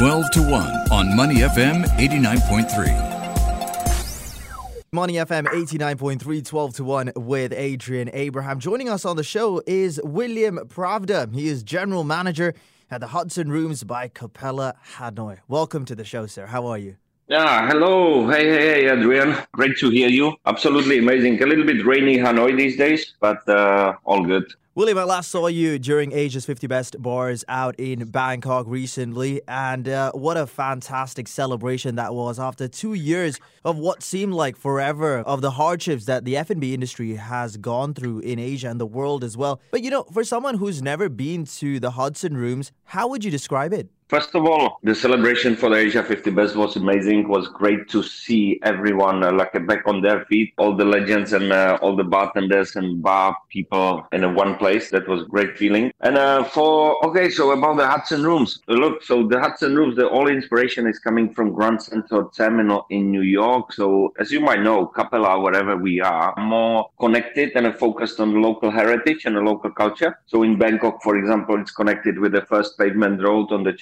12 to 1 on Money FM 89.3. Money FM 89.3, 12 to 1 with Adrian Abraham. Joining us on the show is William Pravda. He is General Manager at the Hudson Rooms by Capella Hanoi. Welcome to the show, sir. How are you? Yeah, hello. Hey, hey, hey, Adrian. Great to hear you. Absolutely amazing. A little bit rainy Hanoi these days, but uh, all good. William, I last saw you during Asia's 50 Best Bars out in Bangkok recently, and uh, what a fantastic celebration that was after two years of what seemed like forever of the hardships that the F&B industry has gone through in Asia and the world as well. But you know, for someone who's never been to the Hudson Rooms, how would you describe it? First of all, the celebration for the Asia 50 Best was amazing. It was great to see everyone uh, like back on their feet, all the legends and uh, all the bartenders and bar people in one place. That was great feeling. And uh, for okay, so about the Hudson Rooms, look, so the Hudson Rooms, the all inspiration is coming from Grand Central Terminal in New York. So as you might know, Capella, wherever we are, more connected and focused on local heritage and local culture. So in Bangkok, for example, it's connected with the first pavement road on the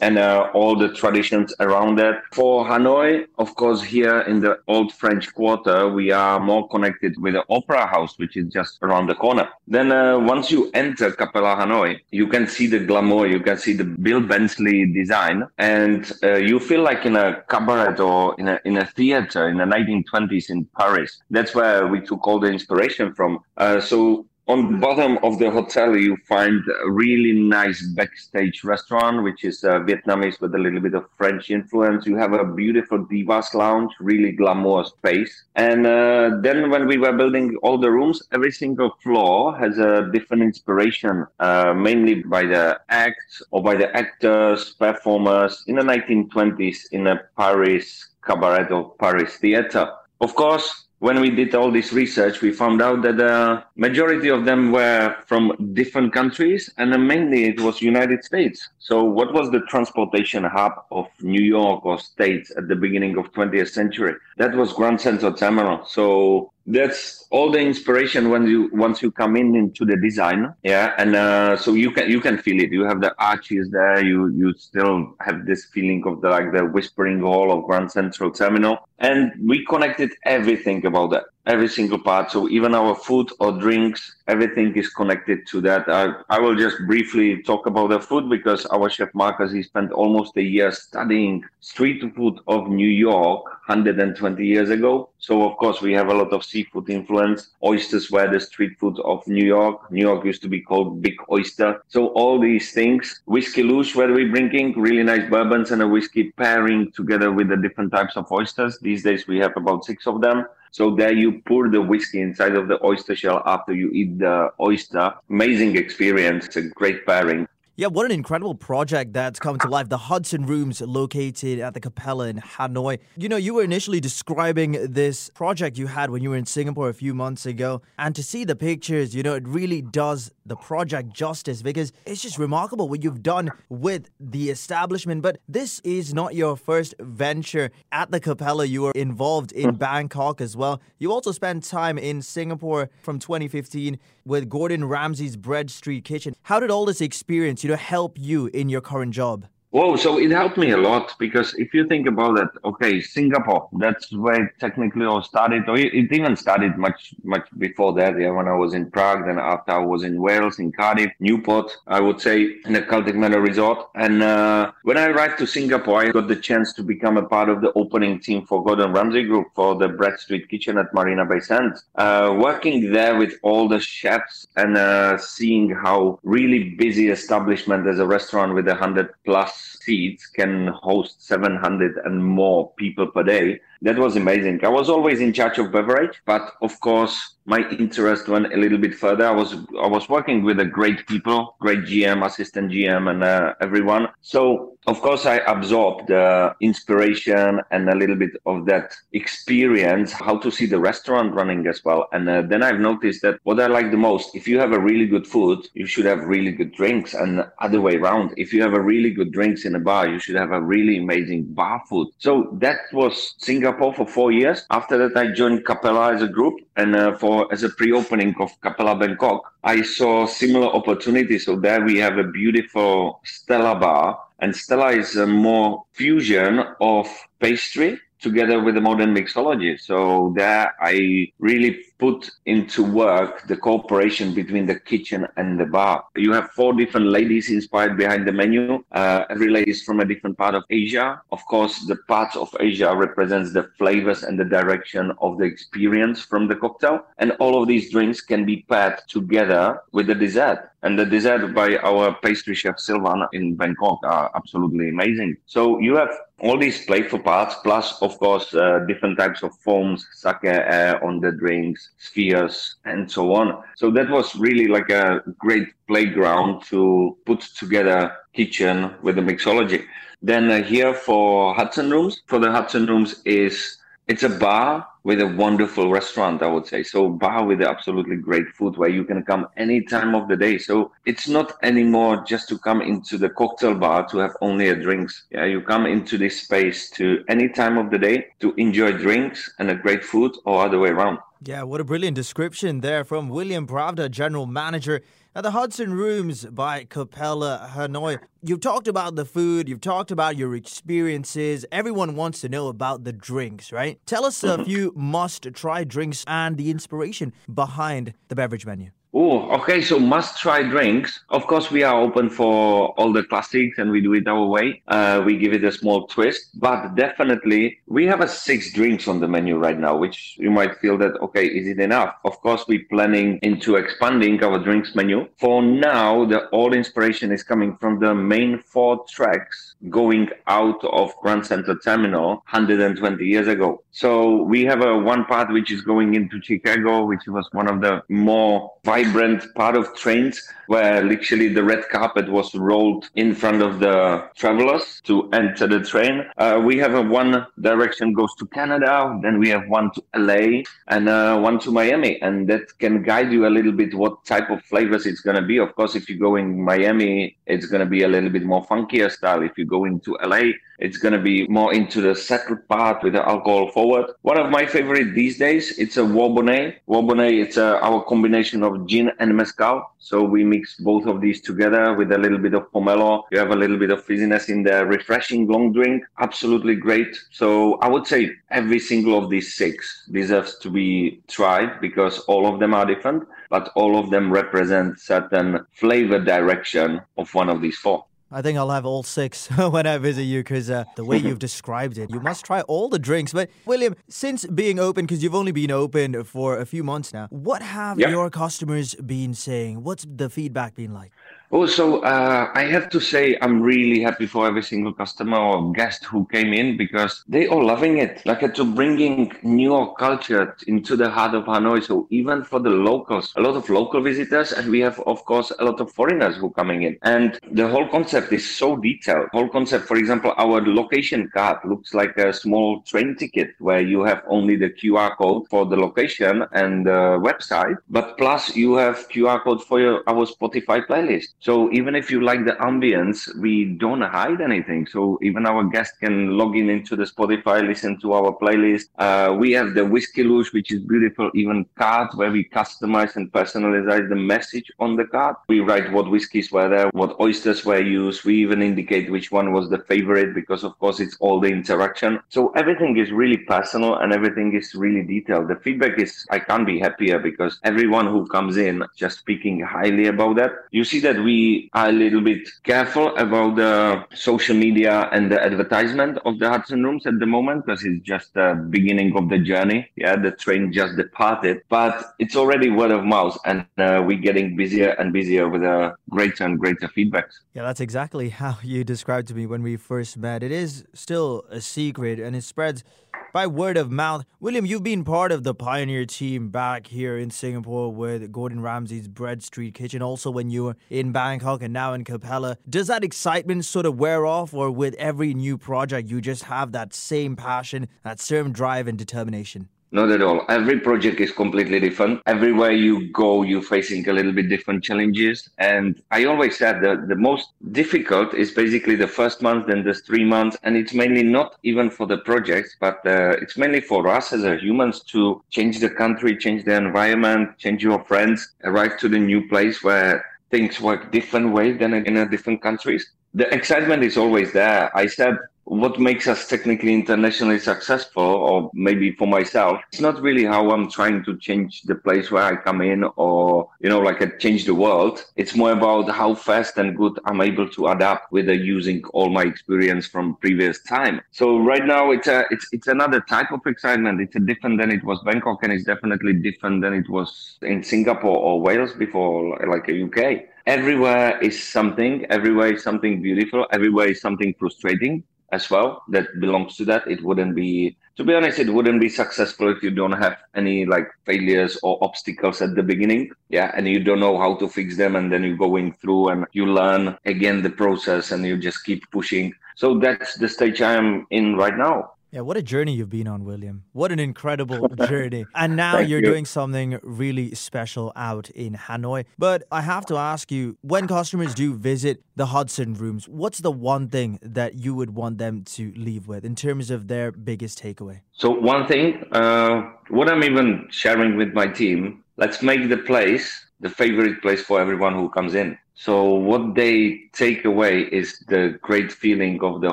And uh, all the traditions around that. For Hanoi, of course, here in the old French Quarter, we are more connected with the Opera House, which is just around the corner. Then uh, once you enter Capella Hanoi, you can see the glamour, you can see the Bill Bensley design, and uh, you feel like in a cabaret or in a, in a theater in the 1920s in Paris. That's where we took all the inspiration from. Uh, so on the bottom of the hotel, you find a really nice backstage restaurant, which is uh, Vietnamese with a little bit of French influence. You have a beautiful Divas Lounge, really glamorous space. And uh, then when we were building all the rooms, every single floor has a different inspiration, uh, mainly by the acts or by the actors, performers in the 1920s in a Paris cabaret or Paris theater. Of course, when we did all this research, we found out that the majority of them were from different countries, and mainly it was United States. So, what was the transportation hub of New York or states at the beginning of 20th century? That was Grand Central Terminal. So, that's all the inspiration when you once you come in into the design yeah? And uh, so you can you can feel it. You have the arches there. You you still have this feeling of the like the whispering hall of grand central terminal. And we connected everything about that every single part. So even our food or drinks, everything is connected to that. I, I will just briefly talk about the food because our chef Marcus, he spent almost a year studying street food of New York 120 years ago. So of course we have a lot of seafood influence. Oysters were the street food of New York. New York used to be called Big Oyster. So all these things, whiskey luge where we're drinking, really nice bourbons and a whiskey pairing together with the different types of oysters. These days we have about six of them. So there you pour the whiskey inside of the oyster shell after you eat the oyster. Amazing experience. A great pairing. Yeah, what an incredible project that's come to life. The Hudson Rooms located at the Capella in Hanoi. You know, you were initially describing this project you had when you were in Singapore a few months ago. And to see the pictures, you know, it really does the project justice because it's just remarkable what you've done with the establishment. But this is not your first venture at the Capella. You were involved in hmm. Bangkok as well. You also spent time in Singapore from 2015 with Gordon Ramsay's Bread Street Kitchen. How did all this experience you know, help you in your current job? Whoa, so it helped me a lot because if you think about it, okay, Singapore, that's where technically all started, or it, even started much, much before that. Yeah, when I was in Prague, then after I was in Wales, in Cardiff, Newport, I would say in the Celtic Manor Resort. And uh, when I arrived to Singapore, I got the chance to become a part of the opening team for Gordon Ramsay Group for the Bread Street Kitchen at Marina Bay Sands. Uh, working there with all the chefs and uh, seeing how really busy establishment as a restaurant with a hundred plus seats can host 700 and more people per day. That was amazing. I was always in charge of beverage, but of course, my interest went a little bit further. I was I was working with a great people, great GM, assistant GM, and uh, everyone. So of course, I absorbed the inspiration and a little bit of that experience, how to see the restaurant running as well. And uh, then I've noticed that what I like the most, if you have a really good food, you should have really good drinks, and other way around. If you have a really good drinks in a bar, you should have a really amazing bar food. So that was Singapore for four years. After that, I joined Capella as a group, and uh, as a pre-opening of Capella Bangkok, I saw similar opportunities. So there we have a beautiful Stella bar And Stella is a more fusion of pastry together with the modern mixology. So there I really put into work the cooperation between the kitchen and the bar. You have four different ladies inspired behind the menu. Uh, every lady is from a different part of Asia. Of course, the part of Asia represents the flavors and the direction of the experience from the cocktail. And all of these drinks can be paired together with the dessert. And the dessert by our pastry chef Silvan in Bangkok are absolutely amazing. So you have all these playful parts, plus, of course, uh, different types of foams, sake air on the drinks, spheres, and so on. So that was really like a great playground to put together kitchen with the mixology. Then uh, here for Hudson Rooms, for the Hudson Rooms is it's a bar with a wonderful restaurant, I would say. So bar with absolutely great food where you can come any time of the day. So it's not anymore just to come into the cocktail bar to have only a drinks. Yeah, you come into this space to any time of the day to enjoy drinks and a great food or other way around. Yeah, what a brilliant description there from William Pravda, General Manager at the Hudson Rooms by Capella Hanoi. You've talked about the food, you've talked about your experiences. Everyone wants to know about the drinks, right? Tell us a mm-hmm. few must try drinks and the inspiration behind the beverage menu. Oh, okay. So must try drinks. Of course, we are open for all the classics and we do it our way. Uh, we give it a small twist, but definitely we have a six drinks on the menu right now, which you might feel that, okay, is it enough? Of course, we're planning into expanding our drinks menu. For now, the all inspiration is coming from the main four tracks going out of Grand Central Terminal 120 years ago. So we have a one part which is going into Chicago, which was one of the more vibrant part of trains where literally the red carpet was rolled in front of the travelers to enter the train. Uh, we have a one direction goes to Canada, then we have one to LA and uh, one to Miami, and that can guide you a little bit what type of flavors it's to be. Of course, if you go in Miami, it's to be a little bit more funkier style. If you go into LA, it's going to be more into the settled part with the alcohol forward. One of my favorite these days, it's a Warbonnet. Warbonnet, it's uh, our combination of gin and mezcal. So we mix both of these together with a little bit of pomelo. You have a little bit of fizziness in the refreshing long drink. Absolutely great. So I would say every single of these six deserves to be tried because all of them are different, but all of them represent certain flavor direction of one of these four. I think I'll have all six when I visit you because uh, the way you've described it, you must try all the drinks. But, William, since being open, because you've only been open for a few months now, what have yeah. your customers been saying? What's the feedback been like? Also, uh, I have to say I'm really happy for every single customer or guest who came in because they are loving it. Like to bringing new culture into the heart of Hanoi. So even for the locals, a lot of local visitors, and we have of course a lot of foreigners who are coming in. And the whole concept is so detailed. Whole concept, for example, our location card looks like a small train ticket where you have only the QR code for the location and the website, but plus you have QR code for your our Spotify playlist. So even if you like the ambience, we don't hide anything. So even our guests can log in into the Spotify, listen to our playlist. Uh, we have the Whiskey Luge, which is beautiful, even card where we customize and personalize the message on the card. We write what whiskeys were there, what oysters were used. We even indicate which one was the favorite because of course it's all the interaction. So everything is really personal and everything is really detailed. The feedback is, I can't be happier because everyone who comes in just speaking highly about that. You see that we are a little bit careful about the social media and the advertisement of the Hudson Rooms at the moment because it's just the beginning of the journey. Yeah, the train just departed, but it's already word of mouth, and uh, we're getting busier and busier with a uh, greater and greater feedbacks. Yeah, that's exactly how you described to me when we first met. It is still a secret, and it spreads by word of mouth. William, you've been part of the pioneer team back here in Singapore with Gordon Ramsay's Bread Street Kitchen, also when you were in Bangkok and now in Capella. Does that excitement sort of wear off, or with every new project, you just have that same passion, that same drive and determination? Not at all. Every project is completely different. Everywhere you go, you're facing a little bit different challenges. And I always said that the most difficult is basically the first month, then the three months. And it's mainly not even for the projects, but uh, it's mainly for us as a humans to change the country, change the environment, change your friends, arrive to the new place where things work different way than in a different countries The excitement is always there. I said what makes us technically internationally successful, or maybe for myself, it's not really how I'm trying to change the place where I come in or, you know, like I change the world. It's more about how fast and good I'm able to adapt with uh, using all my experience from previous time. So right now it's a, it's, it's another type of excitement. It's uh, different than it was Bangkok and it's definitely different than it was in Singapore or Wales before, like a UK everywhere is something everywhere is something beautiful everywhere is something frustrating as well that belongs to that. It wouldn't be, to be honest, it wouldn't be successful if you don't have any like failures or obstacles at the beginning. Yeah. And you don't know how to fix them. And then you're going through and you learn again the process and you just keep pushing. So that's the stage I am in right now. Yeah, what a journey you've been on, William. What an incredible journey. And now you're you. doing something really special out in Hanoi. But I have to ask you when customers do visit the Hudson rooms, what's the one thing that you would want them to leave with in terms of their biggest takeaway? So, one thing, uh, what I'm even sharing with my team, let's make the place the favorite place for everyone who comes in. So what they take away is the great feeling of the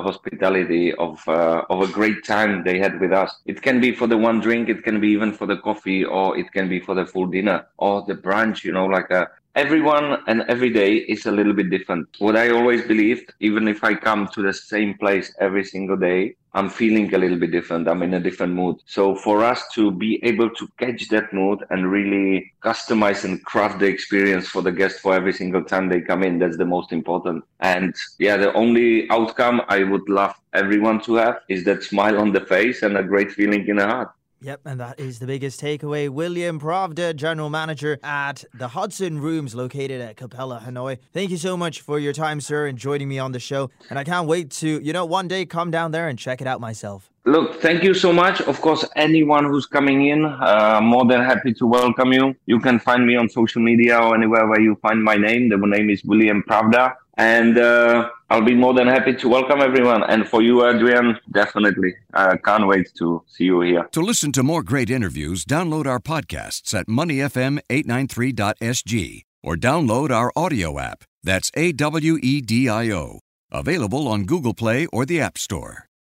hospitality of uh, of a great time they had with us. It can be for the one drink, it can be even for the coffee, or it can be for the full dinner or the brunch. You know, like a everyone and every day is a little bit different. What I always believed, even if I come to the same place every single day, I'm feeling a little bit different. I'm in a different mood. So for us to be able to catch that mood and really customize and craft the experience for the guest for every single time they come in, that's the most important. And yeah, the only outcome I would love everyone to have is that smile on the face and a great feeling in the heart. Yep, and that is the biggest takeaway. William Pravda, General Manager at the Hudson Rooms located at Capella, Hanoi. Thank you so much for your time, sir, and joining me on the show. And I can't wait to, you know, one day come down there and check it out myself. Look, thank you so much. Of course, anyone who's coming in, uh, more than happy to welcome you. You can find me on social media or anywhere where you find my name. The name is William Pravda. And uh, I'll be more than happy to welcome everyone. And for you, Adrian, definitely. I can't wait to see you here. To listen to more great interviews, download our podcasts at moneyfm893.sg or download our audio app. That's A W E D I O. Available on Google Play or the App Store.